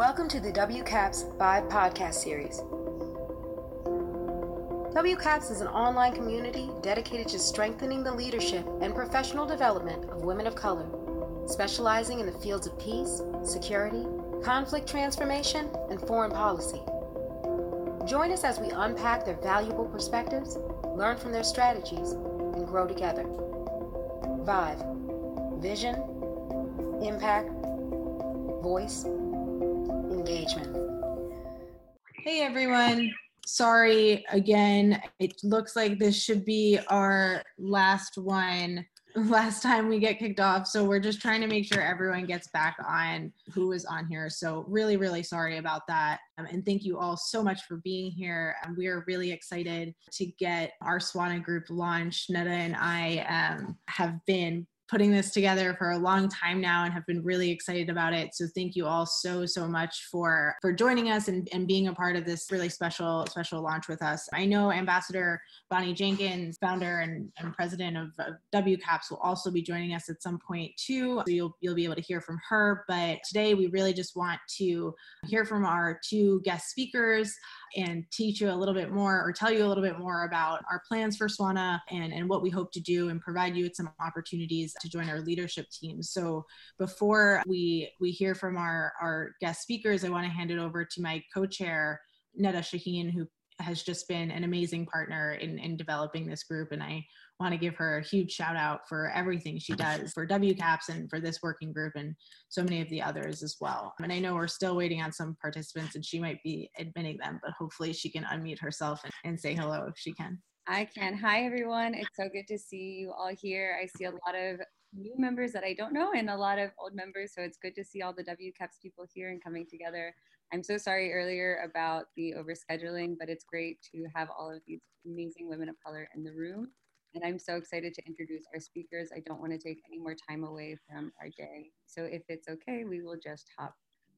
Welcome to the WCAPS 5 podcast series. WCAPS is an online community dedicated to strengthening the leadership and professional development of women of color, specializing in the fields of peace, security, conflict transformation, and foreign policy. Join us as we unpack their valuable perspectives, learn from their strategies, and grow together. Vive Vision, Impact, Voice, engagement. Hey everyone. Sorry again. It looks like this should be our last one, last time we get kicked off. So we're just trying to make sure everyone gets back on who is on here. So really, really sorry about that. Um, and thank you all so much for being here. Um, we are really excited to get our SWANA group launched. Neda and I um, have been putting this together for a long time now and have been really excited about it. So thank you all so so much for for joining us and, and being a part of this really special special launch with us. I know Ambassador Bonnie Jenkins, founder and, and president of, of WCAPS, will also be joining us at some point too. So you'll you'll be able to hear from her. But today we really just want to hear from our two guest speakers and teach you a little bit more or tell you a little bit more about our plans for SWANA and, and what we hope to do and provide you with some opportunities to join our leadership team. So before we we hear from our, our guest speakers, I want to hand it over to my co-chair, Neda Shaheen, who has just been an amazing partner in, in developing this group. And I want to give her a huge shout out for everything she does for WCAPS and for this working group and so many of the others as well. And I know we're still waiting on some participants and she might be admitting them, but hopefully she can unmute herself and, and say hello if she can. I can. Hi, everyone. It's so good to see you all here. I see a lot of new members that I don't know and a lot of old members. So it's good to see all the WCAPS people here and coming together. I'm so sorry earlier about the overscheduling, but it's great to have all of these amazing women of color in the room. And I'm so excited to introduce our speakers. I don't want to take any more time away from our day. So if it's okay, we will just hop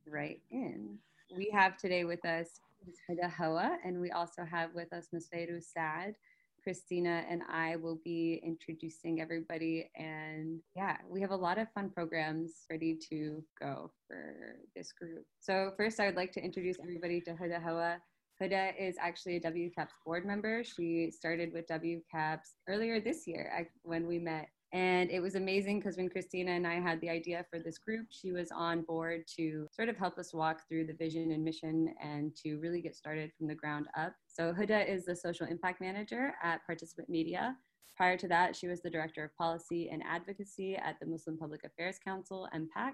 right in. We have today with us Ms. Hawa, and we also have with us Ms. Fayrouz Saad. Christina and I will be introducing everybody. And yeah, we have a lot of fun programs ready to go for this group. So, first, I would like to introduce everybody to Huda Hawa. Huda is actually a WCAPS board member. She started with WCAPS earlier this year when we met and it was amazing because when Christina and I had the idea for this group, she was on board to sort of help us walk through the vision and mission and to really get started from the ground up. So Huda is the social impact manager at Participant Media. Prior to that, she was the director of policy and advocacy at the Muslim Public Affairs Council, MPAC.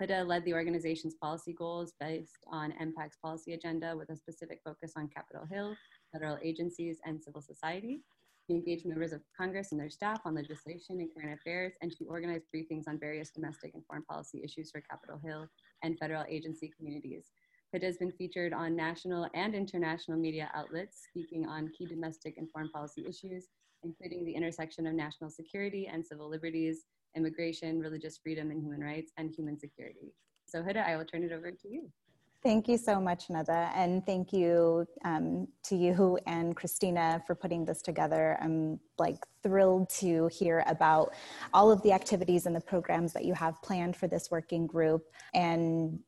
Huda led the organization's policy goals based on MPAC's policy agenda with a specific focus on Capitol Hill, federal agencies, and civil society. She engaged members of Congress and their staff on legislation and current affairs, and she organized briefings on various domestic and foreign policy issues for Capitol Hill and federal agency communities. Huda has been featured on national and international media outlets, speaking on key domestic and foreign policy issues, including the intersection of national security and civil liberties, immigration, religious freedom and human rights, and human security. So Huda, I will turn it over to you. Thank you so much, Nada, and thank you um, to you and Christina for putting this together. I'm like thrilled to hear about all of the activities and the programs that you have planned for this working group, and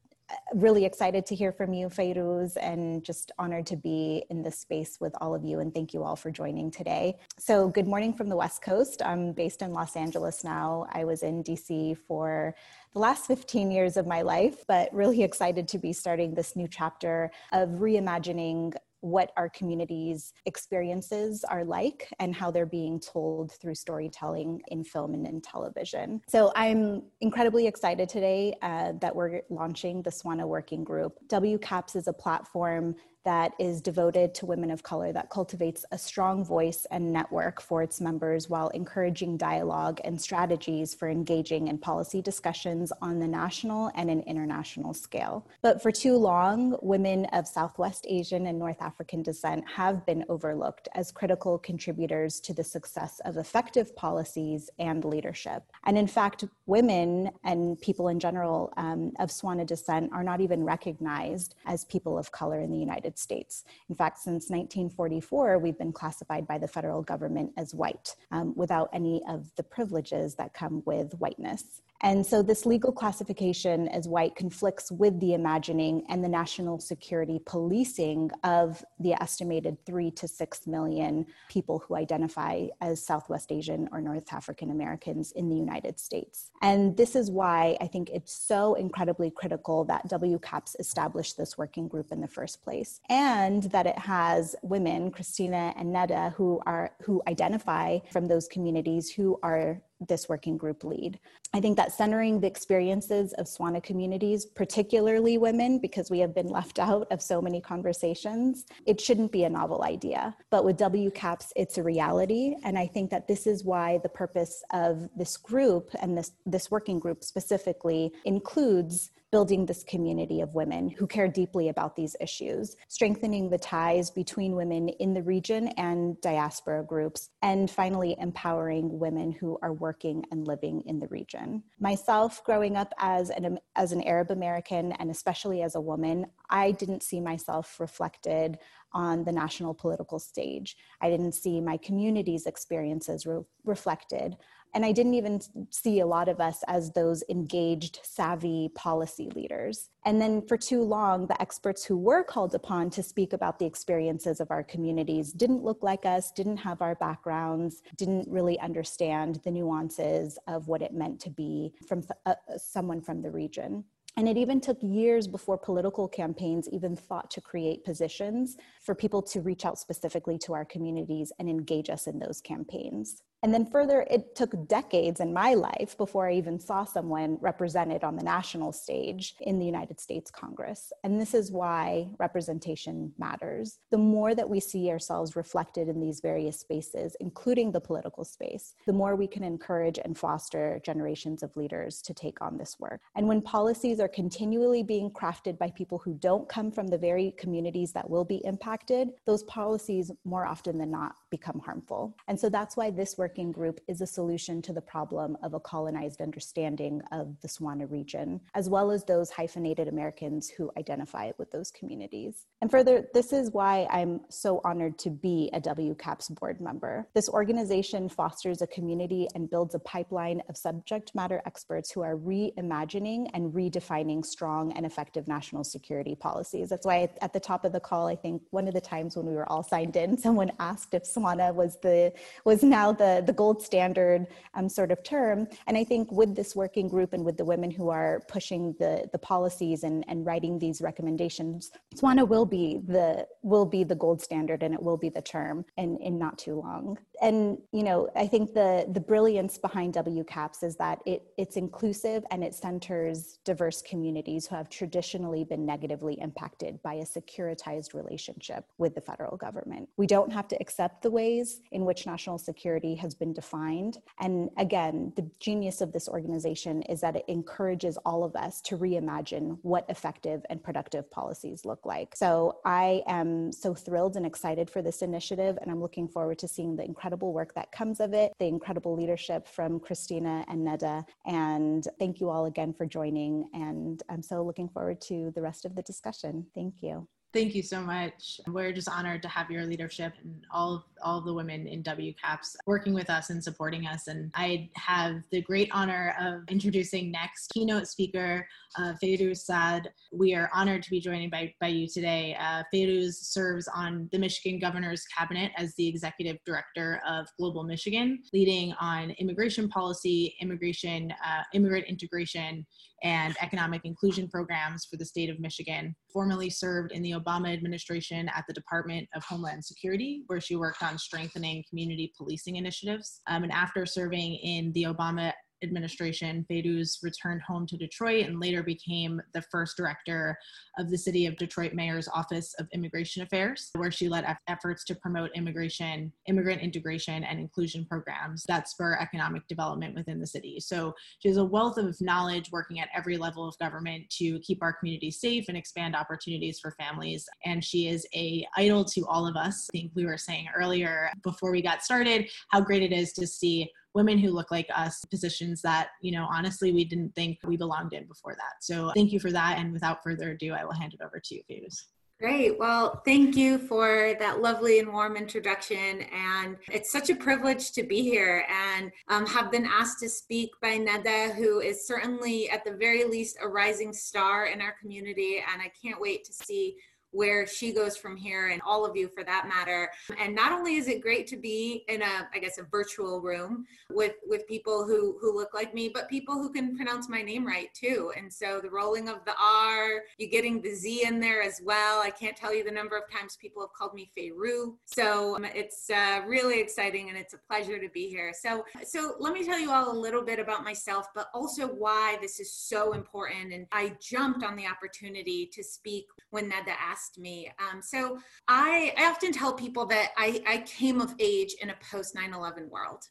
really excited to hear from you, Fayrouz, and just honored to be in this space with all of you. And thank you all for joining today. So, good morning from the West Coast. I'm based in Los Angeles now. I was in DC for the last 15 years of my life, but really excited to be starting this new chapter of reimagining what our communities' experiences are like and how they're being told through storytelling in film and in television. So I'm incredibly excited today uh, that we're launching the SWANA Working Group. WCAPS is a platform that is devoted to women of color that cultivates a strong voice and network for its members while encouraging dialogue and strategies for engaging in policy discussions on the national and an international scale. But for too long, women of Southwest Asian and North African descent have been overlooked as critical contributors to the success of effective policies and leadership. And in fact, women and people in general um, of Swana descent are not even recognized as people of color in the United United States. In fact, since 1944, we've been classified by the federal government as white um, without any of the privileges that come with whiteness. And so this legal classification as white conflicts with the imagining and the national security policing of the estimated three to six million people who identify as Southwest Asian or North African Americans in the United States. And this is why I think it's so incredibly critical that WCAPS established this working group in the first place and that it has women, Christina and Neda, who are who identify from those communities who are this working group lead. I think that centering the experiences of SWANA communities, particularly women, because we have been left out of so many conversations, it shouldn't be a novel idea. But with WCAPS, it's a reality. And I think that this is why the purpose of this group and this, this working group specifically includes building this community of women who care deeply about these issues, strengthening the ties between women in the region and diaspora groups, and finally, empowering women who are working and living in the region. Myself, growing up as an, as an Arab American and especially as a woman, I didn't see myself reflected on the national political stage. I didn't see my community's experiences re- reflected. And I didn't even see a lot of us as those engaged, savvy policy leaders. And then for too long, the experts who were called upon to speak about the experiences of our communities didn't look like us, didn't have our backgrounds, didn't really understand the nuances of what it meant to be from uh, someone from the region. And it even took years before political campaigns even thought to create positions for people to reach out specifically to our communities and engage us in those campaigns. And then further, it took decades in my life before I even saw someone represented on the national stage in the United States Congress. And this is why representation matters. The more that we see ourselves reflected in these various spaces, including the political space, the more we can encourage and foster generations of leaders to take on this work. And when policies are continually being crafted by people who don't come from the very communities that will be impacted, those policies more often than not become harmful. And so that's why this work working group is a solution to the problem of a colonized understanding of the Swana region, as well as those hyphenated Americans who identify with those communities. And further, this is why I'm so honored to be a WCAPS board member. This organization fosters a community and builds a pipeline of subject matter experts who are reimagining and redefining strong and effective national security policies. That's why at the top of the call, I think one of the times when we were all signed in, someone asked if Swana was the was now the the, gold standard um, sort of term. And I think with this working group and with the women who are pushing the, the policies and, and writing these recommendations, SWANA will be the will be the gold standard and it will be the term in, in not too long. And you know, I think the the brilliance behind WCAPS is that it it's inclusive and it centers diverse communities who have traditionally been negatively impacted by a securitized relationship with the federal government. We don't have to accept the ways in which national security has been defined. And again, the genius of this organization is that it encourages all of us to reimagine what effective and productive policies look like. So I am so thrilled and excited for this initiative, and I'm looking forward to seeing the incredible work that comes of it, the incredible leadership from Christina and Neda. And thank you all again for joining. And I'm so looking forward to the rest of the discussion. Thank you. Thank you so much. We're just honored to have your leadership and all of, all of the women in WCAPS working with us and supporting us. And I have the great honor of introducing next keynote speaker, uh, Fayrouz Saad. We are honored to be joined by, by you today. Uh, serves on the Michigan Governor's Cabinet as the Executive Director of Global Michigan, leading on immigration policy, immigration, uh, immigrant integration, and economic inclusion programs for the state of Michigan. Formerly served in the Obama administration at the Department of Homeland Security, where she worked on strengthening community policing initiatives. Um, and after serving in the Obama administration, Fayrouz returned home to Detroit and later became the first director of the City of Detroit Mayor's Office of Immigration Affairs, where she led efforts to promote immigration, immigrant integration, and inclusion programs that spur economic development within the city. So she has a wealth of knowledge working at every level of government to keep our community safe and expand opportunities for families. And she is a idol to all of us. I think we were saying earlier before we got started how great it is to see women who look like us positions that you know honestly we didn't think we belonged in before that so thank you for that and without further ado i will hand it over to you Fayrouz. Great. Well, thank you for that lovely and warm introduction. And it's such a privilege to be here and um, have been asked to speak by Neda, who is certainly, at the very least, a rising star in our community. And I can't wait to see where she goes from here and all of you for that matter. And not only is it great to be in a i guess a virtual room with with people who who look like me but people who can pronounce my name right too. And so the rolling of the r you getting the z in there as well. I can't tell you the number of times people have called me Feyru. so um, it's uh, really exciting and it's a pleasure to be here. So so let me tell you all a little bit about myself but also why this is so important. And i jumped on the opportunity to speak when neda asked asked me. Um, so I, I often tell people that I, I came of age in a post 9 11 world.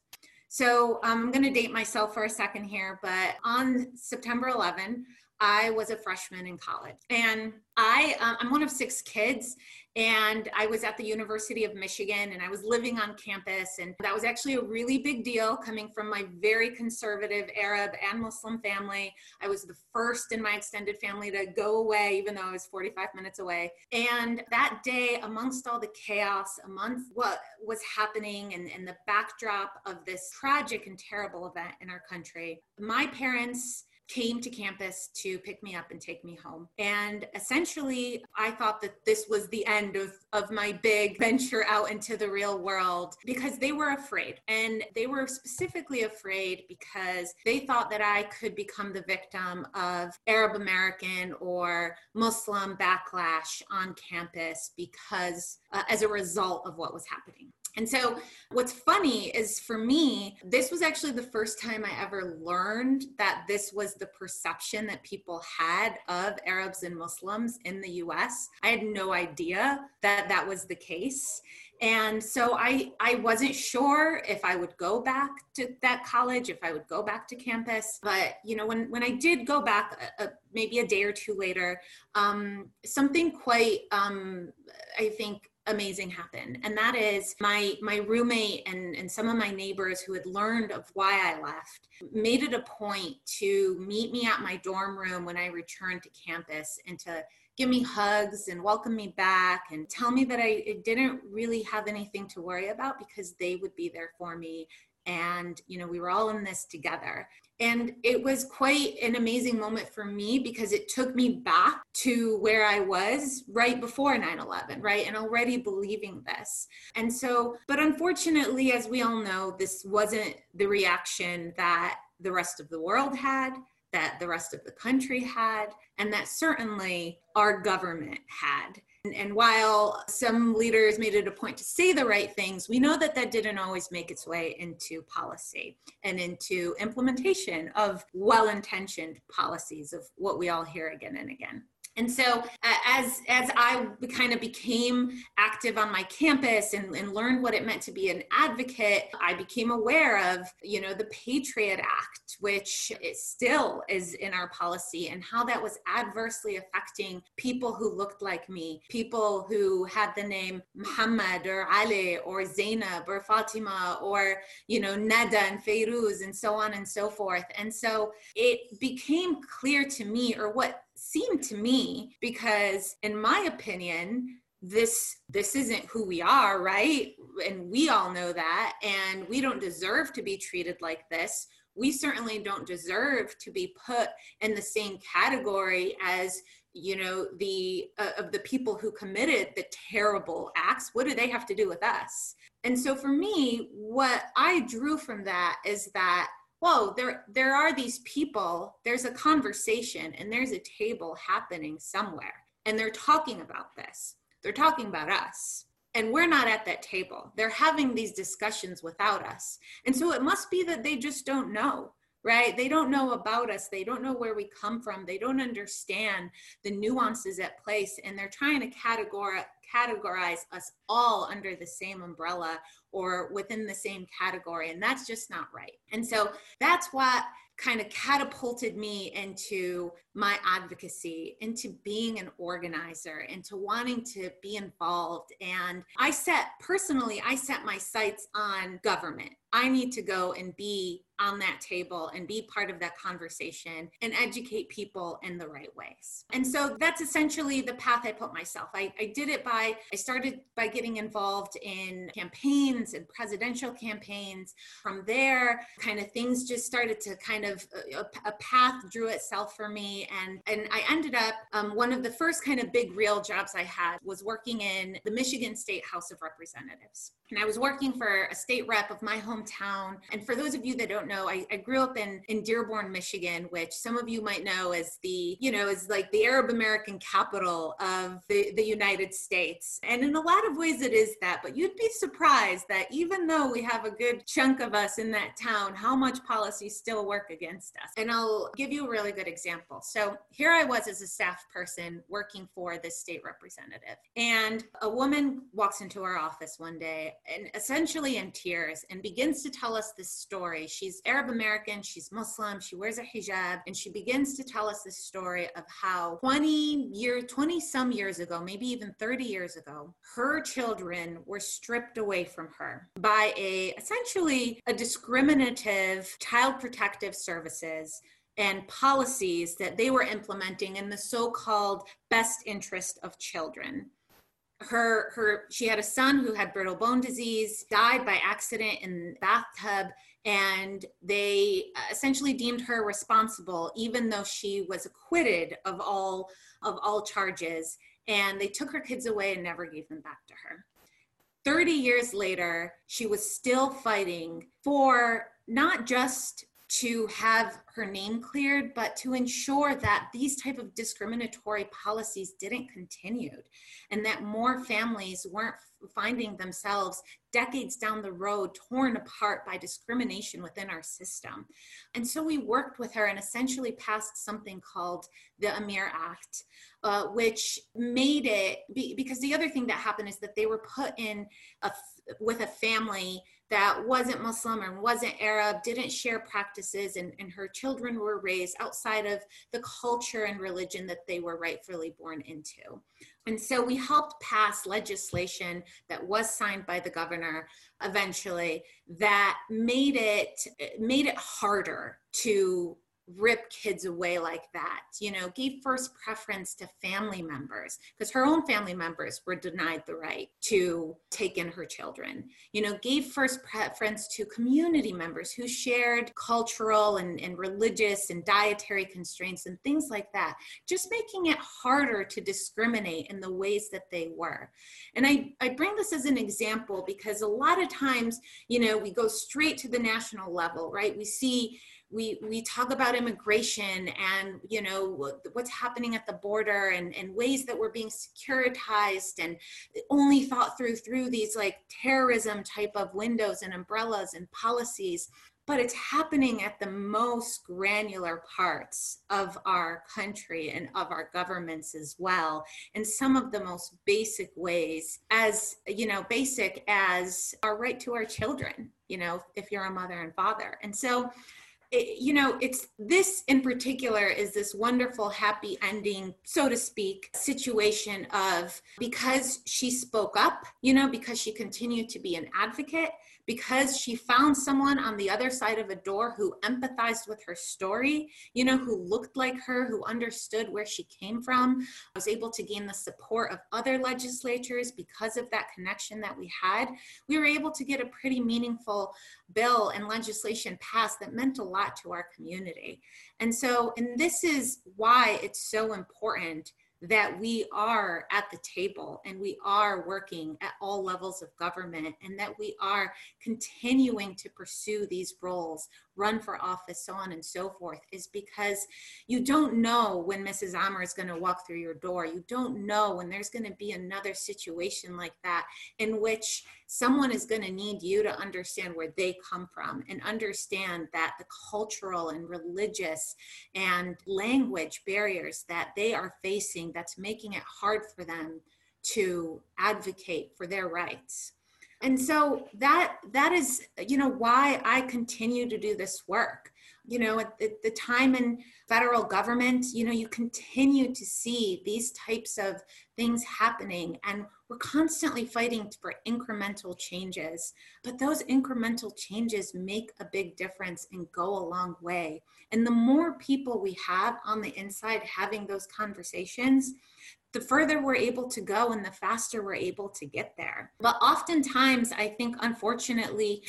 So I'm going to date myself for a second here, but on September 11, I was a freshman in college. And I, um, I'm one of six kids, and I was at the University of Michigan and I was living on campus. And that was actually a really big deal coming from my very conservative Arab and Muslim family. I was the first in my extended family to go away, even though I was 45 minutes away. And that day, amongst all the chaos, amongst what was happening and, and the backdrop of this tragic and terrible event in our country, my parents came to campus to pick me up and take me home. And essentially, I thought that this was the end of, of my big venture out into the real world because they were afraid. And they were specifically afraid because they thought that I could become the victim of Arab American or Muslim backlash on campus because uh, as a result of what was happening. And so, what's funny is for me, this was actually the first time I ever learned that this was the perception that people had of Arabs and Muslims in the US. I had no idea that that was the case. And so I, I wasn't sure if I would go back to that college, if I would go back to campus. But you know, when when I did go back, uh, uh maybe a day or two later, um, something quite, um, I think, amazing happened and that is my my roommate and and some of my neighbors who had learned of why i left made it a point to meet me at my dorm room when i returned to campus and to give me hugs and welcome me back and tell me that i didn't really have anything to worry about because they would be there for me. And you know we were all in this together and it was quite an amazing moment for me because it took me back to where I was right before 9 11, right? And already believing this. And so, but unfortunately, as we all know, this wasn't the reaction that the rest of the world had, that the rest of the country had, and that certainly our government had. And while some leaders made it a point to say the right things, we know that that didn't always make its way into policy and into implementation of well intentioned policies of what we all hear again and again. And so uh, as as I kind of became active on my campus and, and learned what it meant to be an advocate, I became aware of, you know, the Patriot Act, which still is in our policy and how that was adversely affecting people who looked like me, people who had the name Muhammad or Ali or Zainab or Fatima or, you know, Neda and Fayrouz and so on and so forth. And so it became clear to me or what seemed to me because in my opinion this this isn't who we are right? And we all know that and we don't deserve to be treated like this. We certainly don't deserve to be put in the same category as you know the uh, of the people who committed the terrible acts. What do they have to do with us? And so for me what i drew from that is that whoa there there are these people there's a conversation and there's a table happening somewhere and they're talking about this. They're talking about us and we're not at that table. They're having these discussions without us. And so it must be that they just don't know right? They don't know about us. They don't know where we come from. They don't understand the nuances at place and they're trying to categorize categorize us all under the same umbrella or within the same category. And that's just not right. And so that's what kind of catapulted me into my advocacy, into being an organizer, into wanting to be involved. And I set, personally, I set my sights on government I need to go and be on that table and be part of that conversation and educate people in the right ways. And so that's essentially the path I put myself. I, I did it by, I started by getting involved in campaigns and presidential campaigns. From there, kind of things just started to kind of, a, a path drew itself for me. And, and I ended up, um, one of the first kind of big real jobs I had was working in the Michigan State House of Representatives. And I was working for a state rep of my hometown. And for those of you that don't know, I, I, grew up in, in Dearborn, Michigan, which some of you might know as the, you know, is like the Arab American capital of the, the United States. And in a lot of ways it is that, but you'd be surprised that even though we have a good chunk of us in that town, how much policies still work against us. And I'll give you a really good example. So here I was as a staff person working for this state representative. And a woman walks into our office one day and essentially in tears and begins to tell us this story. She's Arab American, she's Muslim, she wears a hijab, and she begins to tell us this story of how 20 year, 20 some years ago, maybe even 30 years ago, her children were stripped away from her by a essentially a discriminative child protective services and policies that they were implementing in the so-called best interest of children her her she had a son who had brittle bone disease died by accident in the bathtub and they uh, essentially deemed her responsible even though she was acquitted of all of all charges. And they took her kids away and never gave them back to her. 30 years later she was still fighting for not just to have her name cleared but to ensure that these type of discriminatory policies didn't continue and that more families weren't finding themselves decades down the road torn apart by discrimination within our system. And so we worked with her and essentially passed something called the amir act uh, which made it be, because the other thing that happened is that they were put in a, with a family that wasn't Muslim and wasn't Arab, didn't share practices, and, and her children were raised outside of the culture and religion that they were rightfully born into. And so we helped pass legislation that was signed by the governor eventually that made it made it harder to rip kids away like that you know gave first preference to family members because her own family members were denied the right to take in her children. You know gave first preference to community members who shared cultural and, and religious and dietary constraints and things like that just making it harder to discriminate in the ways that they were. And i i bring this as an example because a lot of times you know we go straight to the national level right? We see we we talk about immigration and you know what's happening at the border and, and ways that we're being securitized and only thought through through these like terrorism type of windows and umbrellas and policies. But it's happening at the most granular parts of our country and of our governments as well. In some of the most basic ways as you know basic as our right to our children you know if you're a mother and father. And so it, you know, it's this in particular is this wonderful happy ending, so to speak, situation of because she spoke up, you know, because she continued to be an advocate, because she found someone on the other side of a door who empathized with her story, you know, who looked like her, who understood where she came from. I was able to gain the support of other legislatures because of that connection that we had. We were able to get a pretty meaningful bill and legislation passed that meant a lot to our community. And so, and this is why it's so important that we are at the table and we are working at all levels of government and that we are continuing to pursue these roles run for office, so on and so forth, is because you don't know when Mrs. Amr is going to walk through your door. You don't know when there's going to be another situation like that in which someone is going to need you to understand where they come from and understand that the cultural and religious and language barriers that they are facing that's making it hard for them to advocate for their rights and so that that is you know why i continue to do this work. You know, at the, the time in federal government, you know, you continue to see these types of things happening and we're constantly fighting for incremental changes. But those incremental changes make a big difference and go a long way. And the more people we have on the inside having those conversations the further we're able to go and the faster we're able to get there. But oftentimes i think unfortunately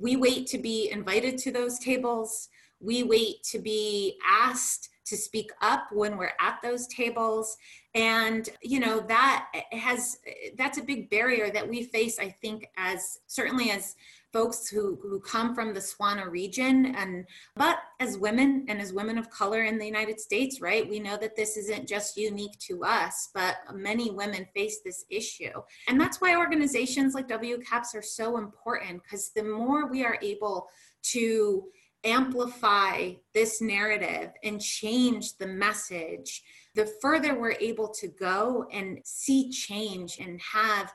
we wait to be invited to those tables. We wait to be asked to speak up when we're at those tables. And you know that has that's a big barrier that we face i think as certainly as folks who who come from the SWANA region and but as women and as women of color in the United States right we know that this isn't just unique to us but many women face this issue. And that's why organizations like WCAPS are so important because the more we are able to amplify this narrative and change the message, the further we're able to go and see change and have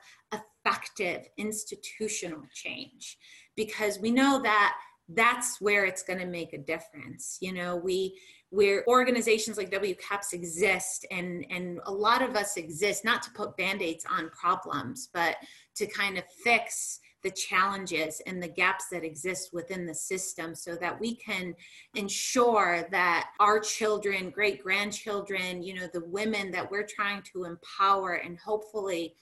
effective institutional change. Because we know that that's where it's going to make a difference. You know, we where organizations like WCAPS exist and and a lot of us exist not to put band-aids on problems, but to kind of fix the challenges and the gaps that exist within the system so that we can ensure that our children, great grandchildren, you know, the women that we're trying to empower and hopefully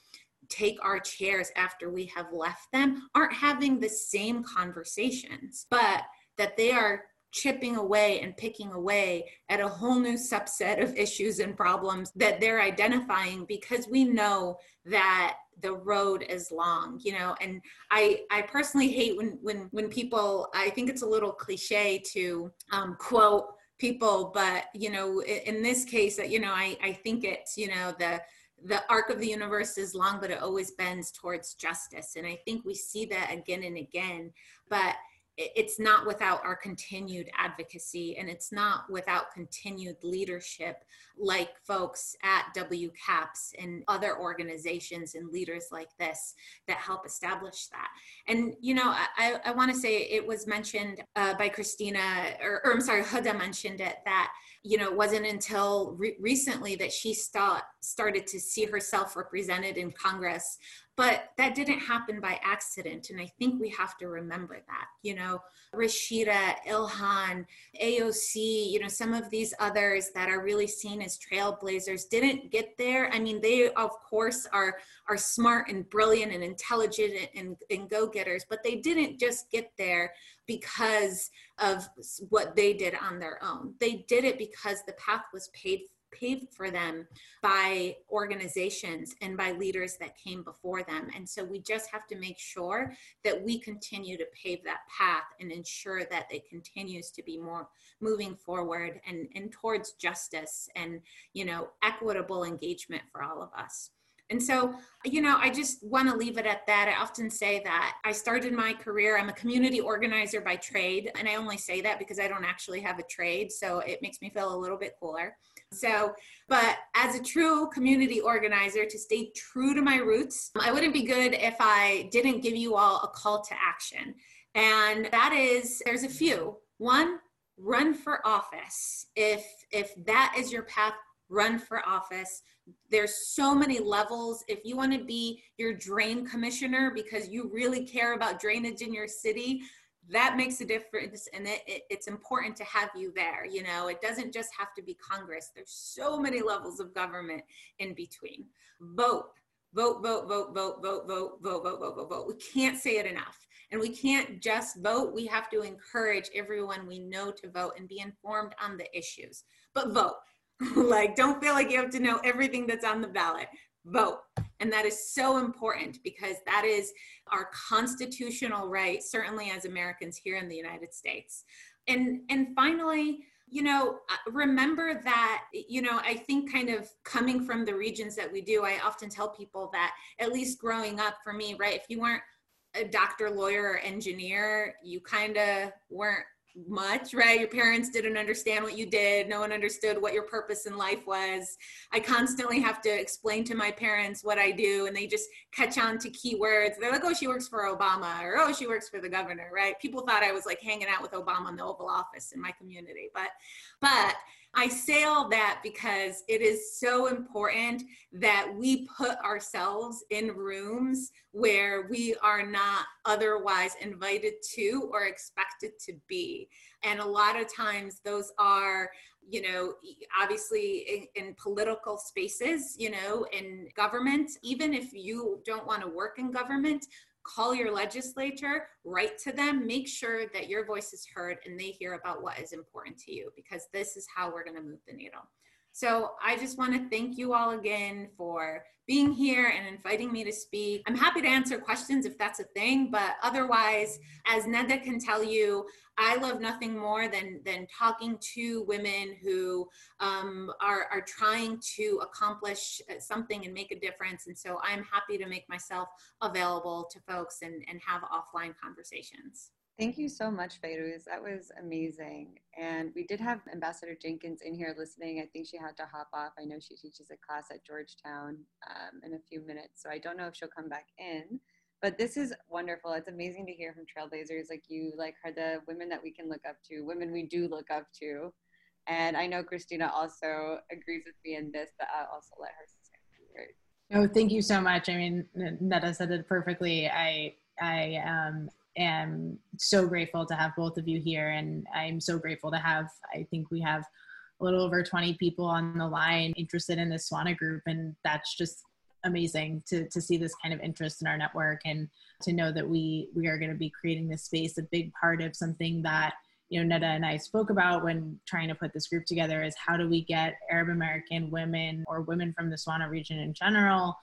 take our chairs after we have left them aren't having the same conversations, but that they are chipping away and picking away at a whole new subset of issues and problems that they're identifying because we know that the road is long you know? And i i personally hate when when when people i think it's a little cliche to um, quote people but you know in this case that you know i i think it's you know the the arc of the universe is long but it always bends towards justice and i think we see that again and again but it's not without our continued advocacy and it's not without continued leadership like folks at WCAPS and other organizations and leaders like this that help establish that. And, you know, I, I want to say it was mentioned uh, by Christina, or, or I'm sorry, Huda mentioned it that you know, it wasn't until re- recently that she start, started to see herself represented in Congress. But that didn't happen by accident. And I think we have to remember that. You know, Rashida, Ilhan, AOC, you know, some of these others that are really seen as trailblazers didn't get there. I mean, they, of course, are, are smart and brilliant and intelligent and, and go getters, but they didn't just get there because of what they did on their own. They did it because the path was paved paved for them by organizations and by leaders that came before them. And so we just have to make sure that we continue to pave that path and ensure that it continues to be more moving forward and, and towards justice and, you know, equitable engagement for all of us. And so, you know, I just want to leave it at that. I often say that I started my career, I'm a community organizer by trade. And I only say that because I don't actually have a trade. So it makes me feel a little bit cooler. So, but as a true community organizer, to stay true to my roots, I wouldn't be good if I didn't give you all a call to action. And that is there's a few. One, run for office. If if that is your path run for office. There's so many levels. If you want to be your drain commissioner because you really care about drainage in your city, that makes a difference and it, it, it's important to have you there you know? It doesn't just have to be congress. There's so many levels of government in between. Vote. Vote vote vote vote vote vote vote vote vote vote vote. We can't say it enough and we can't just vote. We have to encourage everyone we know to vote and be informed on the issues. But vote. Like, don't feel like you have to know everything that's on the ballot. Vote. And that is so important because that is our constitutional right, certainly as Americans here in the United States. And, and finally, you know, uh, remember that, you know, I think kind of coming from the regions that we do, I often tell people that at least growing up for me, right, if you weren't a doctor, lawyer, or engineer, you kind of weren't much, right? Your parents didn't understand what you did. No one understood what your purpose in life was. I constantly have to explain to my parents what I do, and they just catch on to keywords. They're like, oh, she works for Obama, or oh, she works for the governor, right? People thought I was like hanging out with Obama in the Oval Office in my community. But, but, I say all that because it is so important that we put ourselves in rooms where we are not otherwise invited to or expected to be. And a lot of times those are you know, obviously in, in, political spaces, you know, in government, even if you don't want to work in government, call your legislature, write to them, make sure that your voice is heard and they hear about what is important to you because this is how we're going to move the needle. So I just want to thank you all again for being here and inviting me to speak. I'm happy to answer questions if that's a thing, but otherwise, as Neda can tell you, I love nothing more than than talking to women who um, are are trying to accomplish uh, something and make a difference. And so I'm happy to make myself available to folks and and have offline conversations. Thank you so much, Fayrouz. That was amazing. And we did have Ambassador Jenkins in here listening. I think she had to hop off. I know she teaches a class at Georgetown um, in a few minutes, so I don't know if she'll come back in. But this is wonderful. It's amazing to hear from trailblazers like you, like her, the women that we can look up to, women we do look up to. And I know Christina also agrees with me in this, but I'll also let her say a words. Oh, thank you so much. I mean, Neda said it perfectly. I I um, am so grateful to have both of you here, and I'm so grateful to have. I think we have a little over 20 people on the line interested in this SWANA group, and that's just amazing to to see this kind of interest in our network and to know that we we are going to be creating this space. A big part of something that you know Neda and I spoke about when trying to put this group together is how do we get Arab American women or women from the SWANA region in general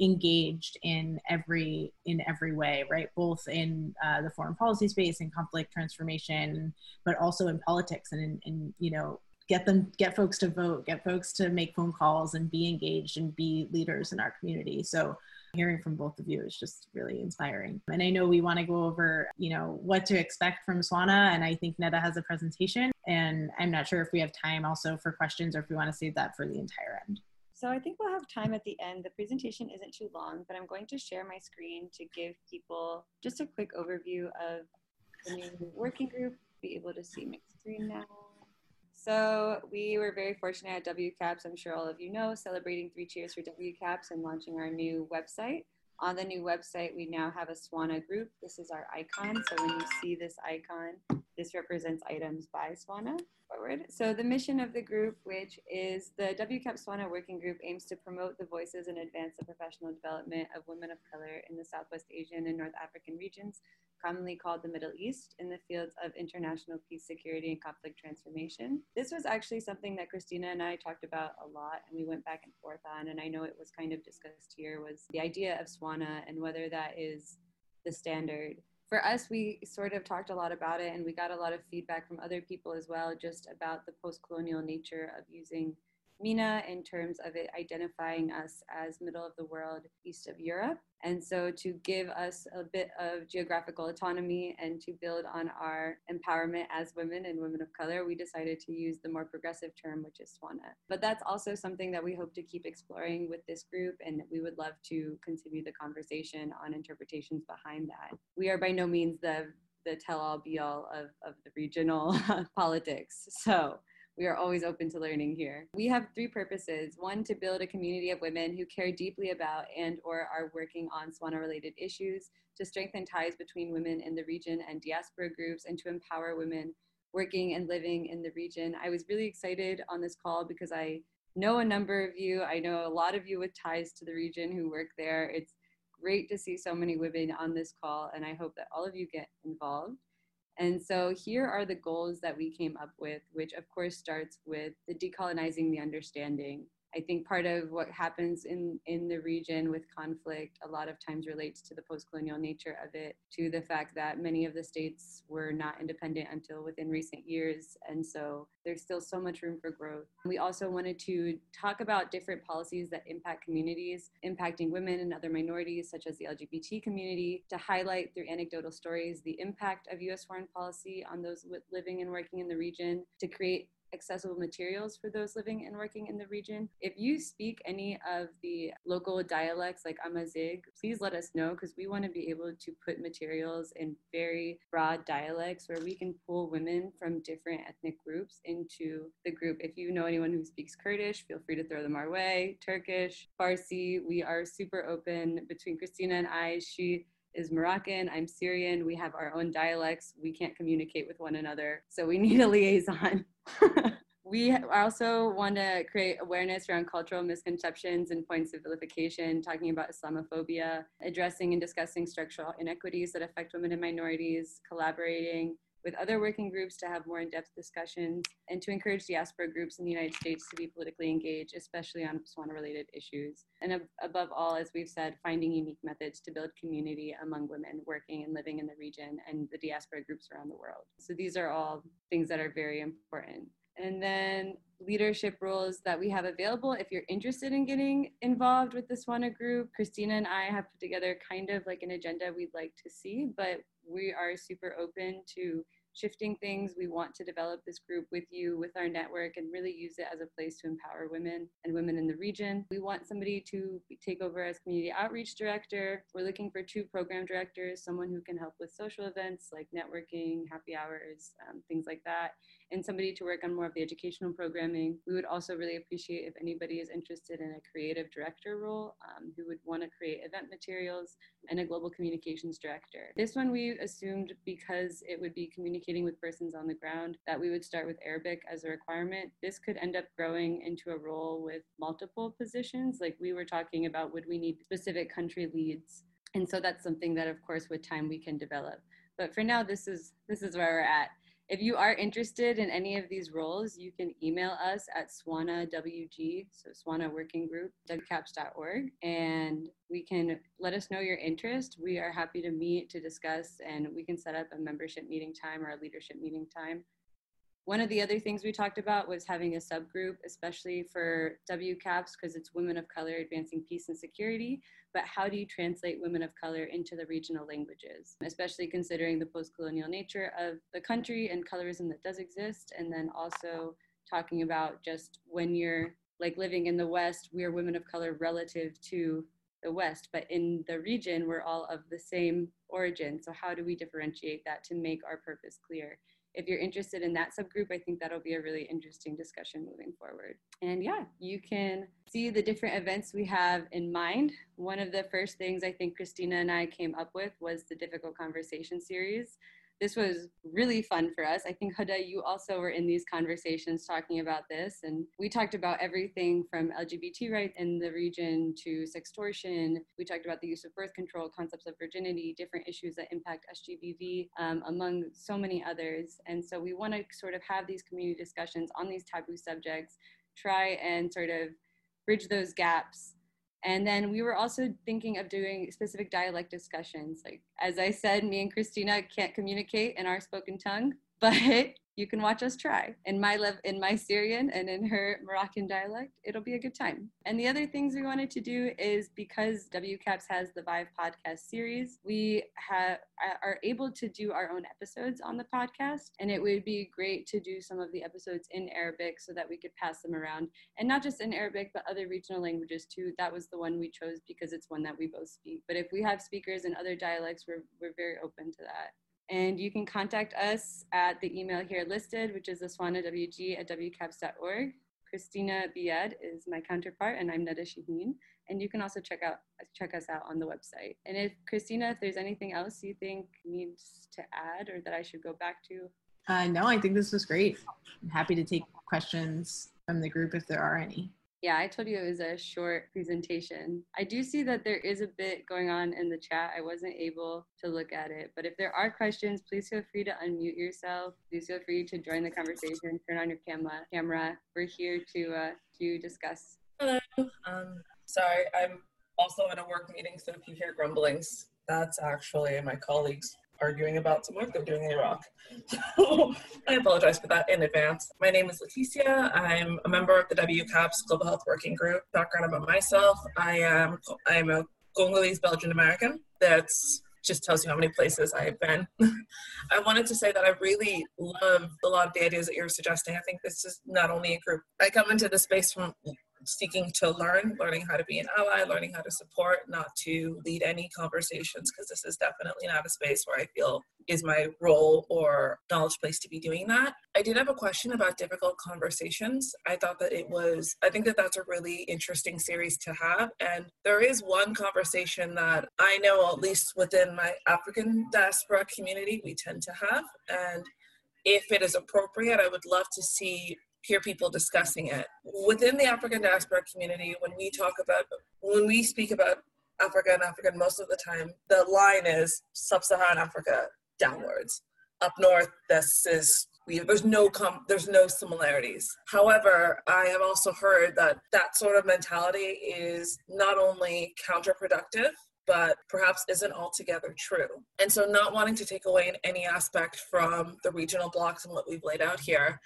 engaged in every in every way right? Both in uh, the foreign policy space and conflict transformation but also in politics and in, in you know get them get folks to vote get folks to make phone calls and be engaged and be leaders in our community. So hearing from both of you is just really inspiring. And i know we want to go over you know what to expect from swana and i think neda has a presentation and i'm not sure if we have time also for questions or if we want to save that for the entire end so I think we'll have time at the end. The presentation isn't too long, but I'm going to share my screen to give people just a quick overview of the new working group. Be able to see my screen now. So we were very fortunate at WCAPS, I'm sure all of you know, celebrating three cheers for WCAPS and launching our new website. On the new website, we now have a SWANA group. This is our icon. So when you see this icon, this represents items by SWANA forward. So the mission of the group, which is the WCAP SWANA Working Group, aims to promote the voices and advance the professional development of women of color in the Southwest Asian and North African regions, commonly called the Middle East, in the fields of international peace, security, and conflict transformation. This was actually something that Christina and I talked about a lot, and we went back and forth on, and I know it was kind of discussed here, was the idea of SWANA and whether that is the standard for us, we sort of talked a lot about it and we got a lot of feedback from other people as well, just about the post colonial nature of using MENA in terms of it identifying us as middle of the world east of Europe. And so, to give us a bit of geographical autonomy and to build on our empowerment as women and women of color, we decided to use the more progressive term, which is SWANA. But that's also something that we hope to keep exploring with this group, and we would love to continue the conversation on interpretations behind that. We are by no means the the tell all be all of, of the regional politics. So we are always open to learning here. We have three purposes. One, to build a community of women who care deeply about and or are working on SWANA related issues, to strengthen ties between women in the region and diaspora groups, and to empower women working and living in the region. I was really excited on this call because I know a number of you. I know a lot of you with ties to the region who work there. It's great to see so many women on this call, and I hope that all of you get involved. And so here are the goals that we came up with, which of course starts with the decolonizing the understanding I think part of what happens in, in the region with conflict a lot of times relates to the post colonial nature of it, to the fact that many of the states were not independent until within recent years. And so there's still so much room for growth. We also wanted to talk about different policies that impact communities, impacting women and other minorities, such as the LGBT community, to highlight through anecdotal stories the impact of US foreign policy on those living and working in the region, to create accessible materials for those living and working in the region. If you speak any of the local dialects like Amazigh, please let us know because we want to be able to put materials in very broad dialects where we can pull women from different ethnic groups into the group. If you know anyone who speaks Kurdish, feel free to throw them our way. Turkish, Farsi, we are super open between Christina and I. She is Moroccan, I'm Syrian. We have our own dialects. We can't communicate with one another. So we need a liaison. we also want to create awareness around cultural misconceptions and points of vilification, talking about Islamophobia, addressing and discussing structural inequities that affect women and minorities, collaborating with other working groups to have more in-depth discussions and to encourage diaspora groups in the United States to be politically engaged, especially on SWANA-related issues. And ab- above all, as we've said, finding unique methods to build community among women working and living in the region and the diaspora groups around the world. So these are all things that are very important. And then leadership roles that we have available. If you're interested in getting involved with the SWANA group, Christina and I have put together kind of like an agenda we'd like to see, but we are super open to shifting things. We want to develop this group with you, with our network, and really use it as a place to empower women and women in the region. We want somebody to take over as community outreach director. We're looking for two program directors, someone who can help with social events like networking, happy hours, um, things like that, and somebody to work on more of the educational programming. We would also really appreciate if anybody is interested in a creative director role um, who would want to create event materials and a global communications director. This one we assumed because it would be communicating with persons on the ground that we would start with Arabic as a requirement. This could end up growing into a role with multiple positions. Like we were talking about, would we need specific country leads? And so that's something that, of course, with time we can develop. But for now, this is this is where we're at. If you are interested in any of these roles, you can email us at SWANAWG, so SWANA Working Group, wcaps.org, and we can let us know your interest. We are happy to meet to discuss, and we can set up a membership meeting time or a leadership meeting time. One of the other things we talked about was having a subgroup, especially for WCAPS, because it's women of color advancing peace and security. But how do you translate women of color into the regional languages, especially considering the post colonial nature of the country and colorism that does exist? And then also talking about just when you're like living in the West, we are women of color relative to the West, but in the region, we're all of the same origin. So, how do we differentiate that to make our purpose clear? If you're interested in that subgroup, I think that'll be a really interesting discussion moving forward. And yeah, you can see the different events we have in mind. One of the first things I think Christina and I came up with was the Difficult Conversation series this was really fun for us. I think Huda, you also were in these conversations talking about this, and we talked about everything from LGBT rights in the region to sextortion. We talked about the use of birth control, concepts of virginity, different issues that impact SGBV, um, among so many others. And so we want to sort of have these community discussions on these taboo subjects, try and sort of bridge those gaps and then we were also thinking of doing specific dialect discussions. Like, as I said, me and Christina can't communicate in our spoken tongue, but you can watch us try in my lev- in my Syrian and in her Moroccan dialect. It'll be a good time. And the other things we wanted to do is because WCAPS has the Vive podcast series, we have are able to do our own episodes on the podcast, and it would be great to do some of the episodes in Arabic so that we could pass them around, and not just in Arabic but other regional languages too. That was the one we chose because it's one that we both speak. But if we have speakers in other dialects, we're we're very open to that. And you can contact us at the email here listed, which is aswanawg at wcaps.org. Christina Bied is my counterpart, and I'm Neda Shaheen. And you can also check out check us out on the website. And if Christina, if there's anything else you think needs to add or that I should go back to, uh, no, I think this was great. I'm happy to take questions from the group if there are any. Yeah, I told you it was a short presentation. I do see that there is a bit going on in the chat. I wasn't able to look at it, but if there are questions, please feel free to unmute yourself. Please feel free to join the conversation, turn on your camera. Camera. We're here to uh, to discuss Hello. Um, sorry, I'm also in a work meeting, so if you hear grumblings, that's actually my colleagues arguing about some work they're doing in Iraq. So I apologize for that in advance. My name is Leticia. I'm a member of the WCAPS Global Health Working Group. Background about myself, I am I am a Congolese Belgian American. That's just tells you how many places I have been. I wanted to say that I really love a lot of the ideas that you're suggesting. I think this is not only a group. I come into the space from seeking to learn, learning how to be an ally, learning how to support, not to lead any conversations, because this is definitely not a space where I feel is my role or knowledge place to be doing that. I did have a question about difficult conversations. I thought that it was, I think that that's a really interesting series to have. And there is one conversation that I know, at least within my African diaspora community, we tend to have. And if it is appropriate, I would love to see hear people discussing it. Within the African diaspora community, when we talk about, when we speak about Africa and African, most of the time, the line is sub Saharan Africa downwards. Up north, this is we, there's no com, there's no similarities. However, I have also heard that that sort of mentality is not only counterproductive but perhaps isn't altogether true. And so, not wanting to take away in any aspect from the regional blocks and what we've laid out here,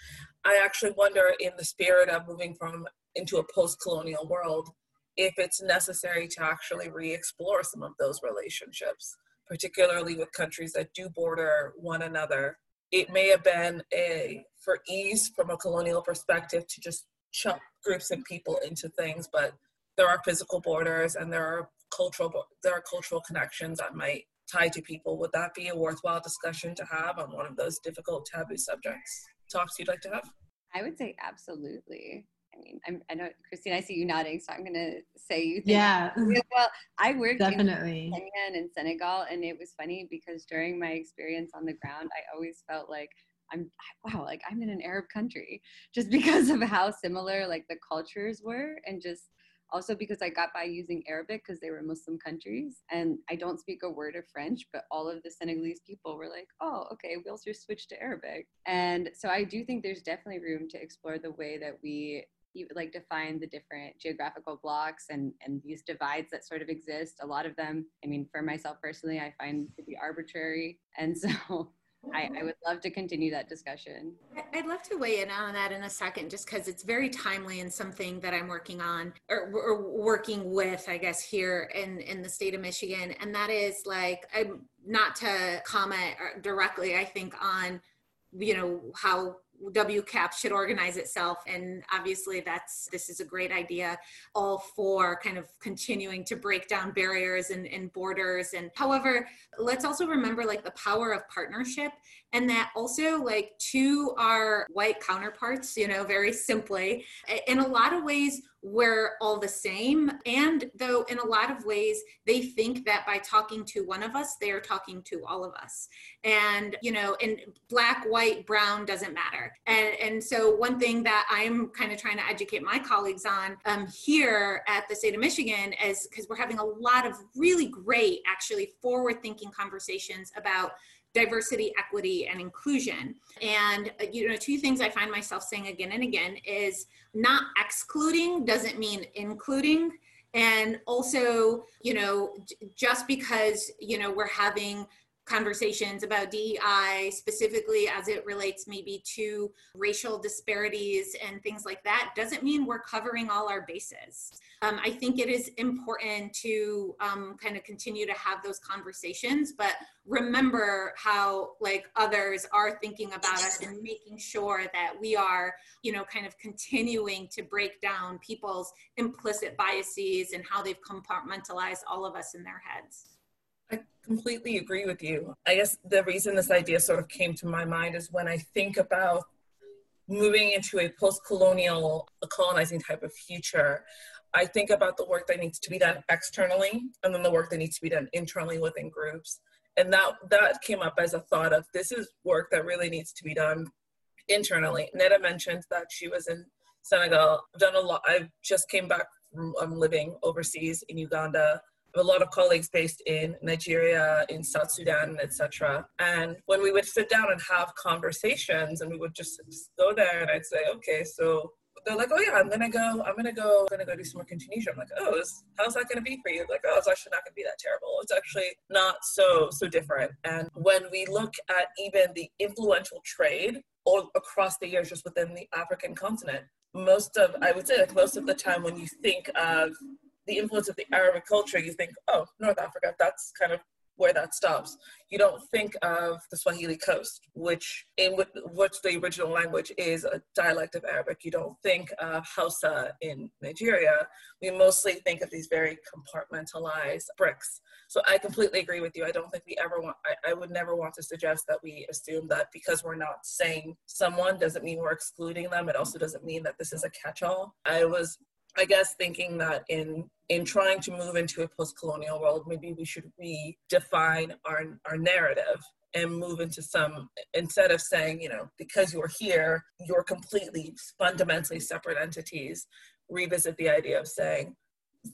I actually wonder, in the spirit of moving from into a post-colonial world, if it's necessary to actually re-explore some of those relationships, particularly with countries that do border one another. It may have been a for ease from a colonial perspective to just chunk groups and people into things, but there are physical borders and there are cultural there are cultural connections that might tie to people. Would that be a worthwhile discussion to have on one of those difficult taboo subjects? talks you'd like to have? I would say absolutely. I mean, I'm, i know, Christine, I see you nodding, so I'm going to say you think. Yeah. Well, I worked Definitely. in Kenya and in Senegal, and it was funny because during my experience on the ground, I always felt like I'm, wow, like I'm in an Arab country just because of how similar like the cultures were and just also because I got by using Arabic because they were Muslim countries and I don't speak a word of French, but all of the Senegalese people were like, oh, okay, we'll just switch to Arabic. And so I do think there's definitely room to explore the way that we like define the different geographical blocks and and these divides that sort of exist a lot of them i mean for myself personally i find to be arbitrary and so I, I, would love to continue that discussion. I'd love to weigh in on that in a second, just because it's very timely and something that I'm working on or, or, working with, I guess, here in, in the state of Michigan. And that is like, I'm not to comment directly, I think, on, you know, how WCAP should organize itself. And obviously, that's this is a great idea, all for kind of continuing to break down barriers and, and borders. And however, let's also remember like the power of partnership and that also like to our white counterparts you know very simply in a lot of ways we're all the same. And though in a lot of ways they think that by talking to one of us they are talking to all of us. And you know and black white brown doesn't matter. And and so one thing that i'm kind of trying to educate my colleagues on um, here at the state of michigan is because we're having a lot of really great actually forward thinking conversations about diversity, equity, and inclusion. And, uh, you know, two things I find myself saying again and again is not excluding doesn't mean including. And also, you know, just because, you know, we're having conversations about DEI, specifically as it relates maybe to racial disparities and things like that, doesn't mean we're covering all our bases. Um, I think it is important to um, kind of continue to have those conversations, but remember how like others are thinking about us and making sure that we are, you know, kind of continuing to break down people's implicit biases and how they've compartmentalized all of us in their heads. I completely agree with you. I guess the reason this idea sort of came to my mind is when I think about moving into a post-colonial colonizing type of future i think about the work that needs to be done externally and then the work that needs to be done internally within groups. And that that came up as a thought of this is work that really needs to be done internally. Neda mentioned that she was in senegal i've done a lot. I just came back from um, living overseas in uganda a lot of colleagues based in Nigeria, in South Sudan, etc. And when we would sit down and have conversations, and we would just, go there, and I'd say, okay, so they're like, oh yeah, I'm gonna go, I'm gonna go, I'm gonna go do some work in Tunisia. I'm like, oh, is, how's that gonna be for you? Like, oh, it's actually not gonna be that terrible. It's actually not so so different. And when we look at even the influential trade all across the years just within the African continent, most of I would say like most of the time when you think of the influence of the Arabic culture, you think, oh, North Africa, that's kind of where that stops. You don't think of the Swahili coast, which in which the original language is a dialect of Arabic. You don't think of Hausa in Nigeria. We mostly think of these very compartmentalized bricks. So I completely agree with you. I don't think we ever want, I, I would never want to suggest that we assume that because we're not saying someone doesn't mean we're excluding them. It also doesn't mean that this is a catch all. I was I guess thinking that in in trying to move into a post-colonial world, maybe we should redefine our our narrative and move into some instead of saying, you know, because you're here, you're completely fundamentally separate entities. Revisit the idea of saying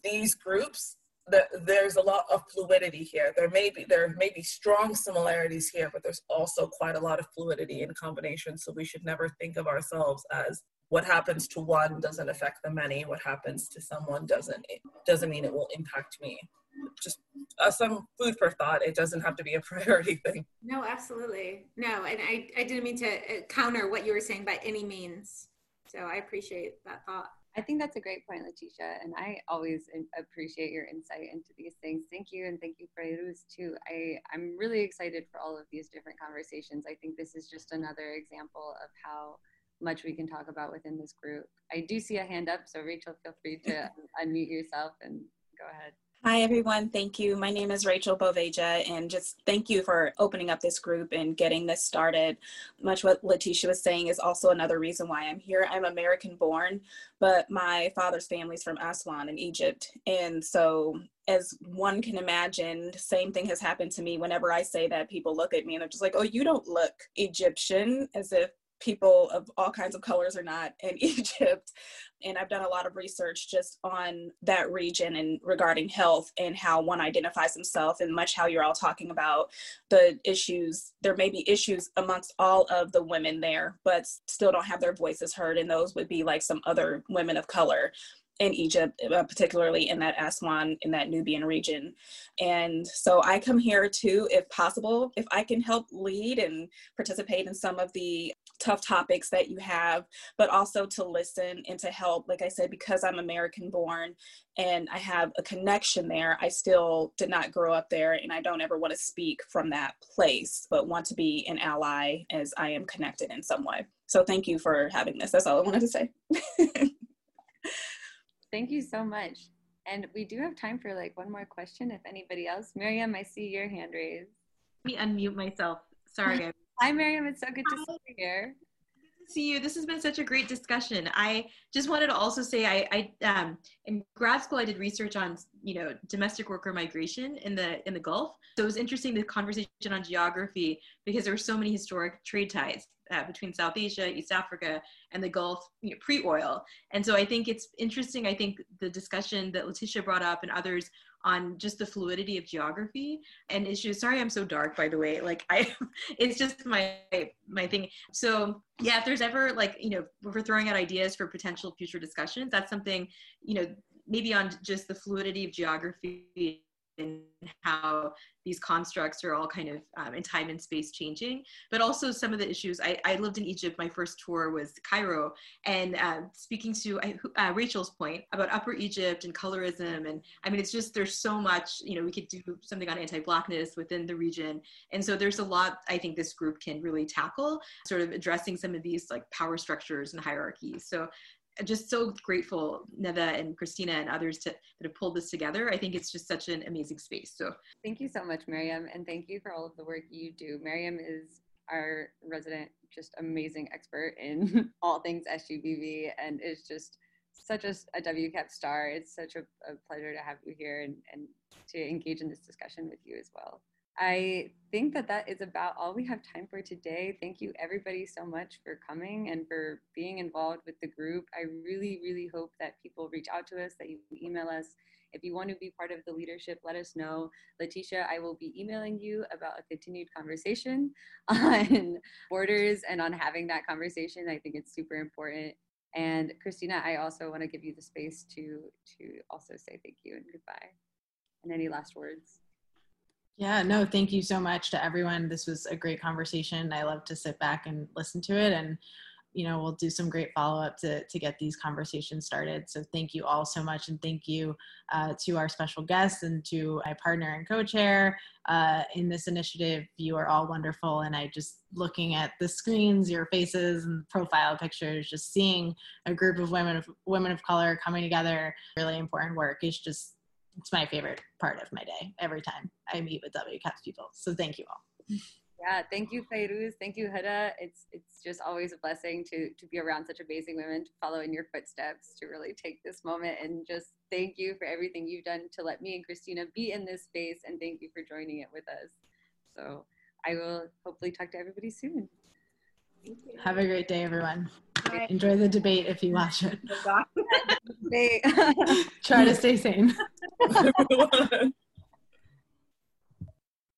these groups that there's a lot of fluidity here. There may be there may be strong similarities here, but there's also quite a lot of fluidity in combination. So we should never think of ourselves as what happens to one doesn't affect the many what happens to someone doesn't it doesn't mean it will impact me just uh, some food for thought it doesn't have to be a priority thing no absolutely no and i i didn't mean to uh, counter what you were saying by any means so i appreciate that thought I think that's a great point, Letitia, and I always appreciate your insight into these things. Thank you, and thank you, Fayrouz, too. I, I'm really excited for all of these different conversations. I think this is just another example of how much we can talk about within this group. I do see a hand up, so Rachel, feel free to unmute yourself and go ahead. Hi, everyone. Thank you. My name is Rachel Boveja, and just thank you for opening up this group and getting this started. Much what Letitia was saying is also another reason why I'm here. I'm American born, but my father's family's from Aswan in Egypt. And so, as one can imagine, same thing has happened to me whenever I say that people look at me and they're just like, oh, you don't look Egyptian, as if people of all kinds of colors are not in Egypt. And I've done a lot of research just on that region and regarding health and how one identifies himself, and much how you're all talking about the issues. There may be issues amongst all of the women there, but still don't have their voices heard. And those would be like some other women of color in Egypt, uh, particularly in that Aswan, in that Nubian region. And so I come here too, if possible, if I can help lead and participate in some of the tough topics that you have, but also to listen and to help. Like I said, because I'm American born and I have a connection there, I still did not grow up there and I don't ever want to speak from that place, but want to be an ally as I am connected in some way. So thank you for having this. That's all I wanted to say. Thank you so much. And we do have time for like one more question if anybody else. Miriam, I see your hand raised. Let me unmute myself. Sorry, guys. Hi, Miriam. It's so good to see you here. Good to see you. This has been such a great discussion. I just wanted to also say I, I um, in grad school I did research on you know domestic worker migration in the in the Gulf. So it was interesting the conversation on geography because there were so many historic trade ties uh, between South Asia, East Africa, and the Gulf you know, pre-oil. And so I think it's interesting. I think the discussion that Letitia brought up and others on just the fluidity of geography and issues. Sorry, I'm so dark, by the way. Like I, it's just my my thing. So yeah, if there's ever like you know, we're throwing out ideas for potential future discussions, that's something you know maybe on just the fluidity of geography and how these constructs are all kind of um, in time and space changing, but also some of the issues. I, I lived in Egypt. My first tour was Cairo, and uh, speaking to uh, Rachel's point about Upper Egypt and colorism, and I mean, it's just there's so much. You know, we could do something on anti-blackness within the region, and so there's a lot I think this group can really tackle, sort of addressing some of these like power structures and hierarchies. So just so grateful, Neda and Christina and others to, that have pulled this together. I think it's just such an amazing space. So thank you so much, Miriam, and thank you for all of the work you do. Miriam is our resident, just amazing expert in all things SGBV, and is just such a, a WCAP star. It's such a, a pleasure to have you here and, and to engage in this discussion with you as well. I think that that is about all we have time for today. Thank you, everybody, so much for coming and for being involved with the group. I really, really hope that people reach out to us, that you email us. If you want to be part of the leadership, let us know. Letitia, I will be emailing you about a continued conversation on borders and on having that conversation. I think it's super important. And Christina, I also want to give you the space to to also say thank you and goodbye. And any last words? Yeah, no, thank you so much to everyone. This was a great conversation. I love to sit back and listen to it and you know, we'll do some great follow up to, to get these conversations started. So thank you all so much. And thank you uh, to our special guests and to my partner and co chair uh, in this initiative. You are all wonderful. And I just looking at the screens, your faces and profile pictures, just seeing a group of women of women of color coming together, really important work is just it's my favorite part of my day every time I meet with WCAPS people. So thank you all. Yeah, thank you, Fayrouz. Thank you, Huda. It's it's just always a blessing to to be around such amazing women, to follow in your footsteps, to really take this moment and just thank you for everything you've done to let me and Christina be in this space, and thank you for joining it with us. So I will hopefully talk to everybody soon. Have a great day, everyone. Bye. Enjoy the debate if you watch it. Try to stay sane.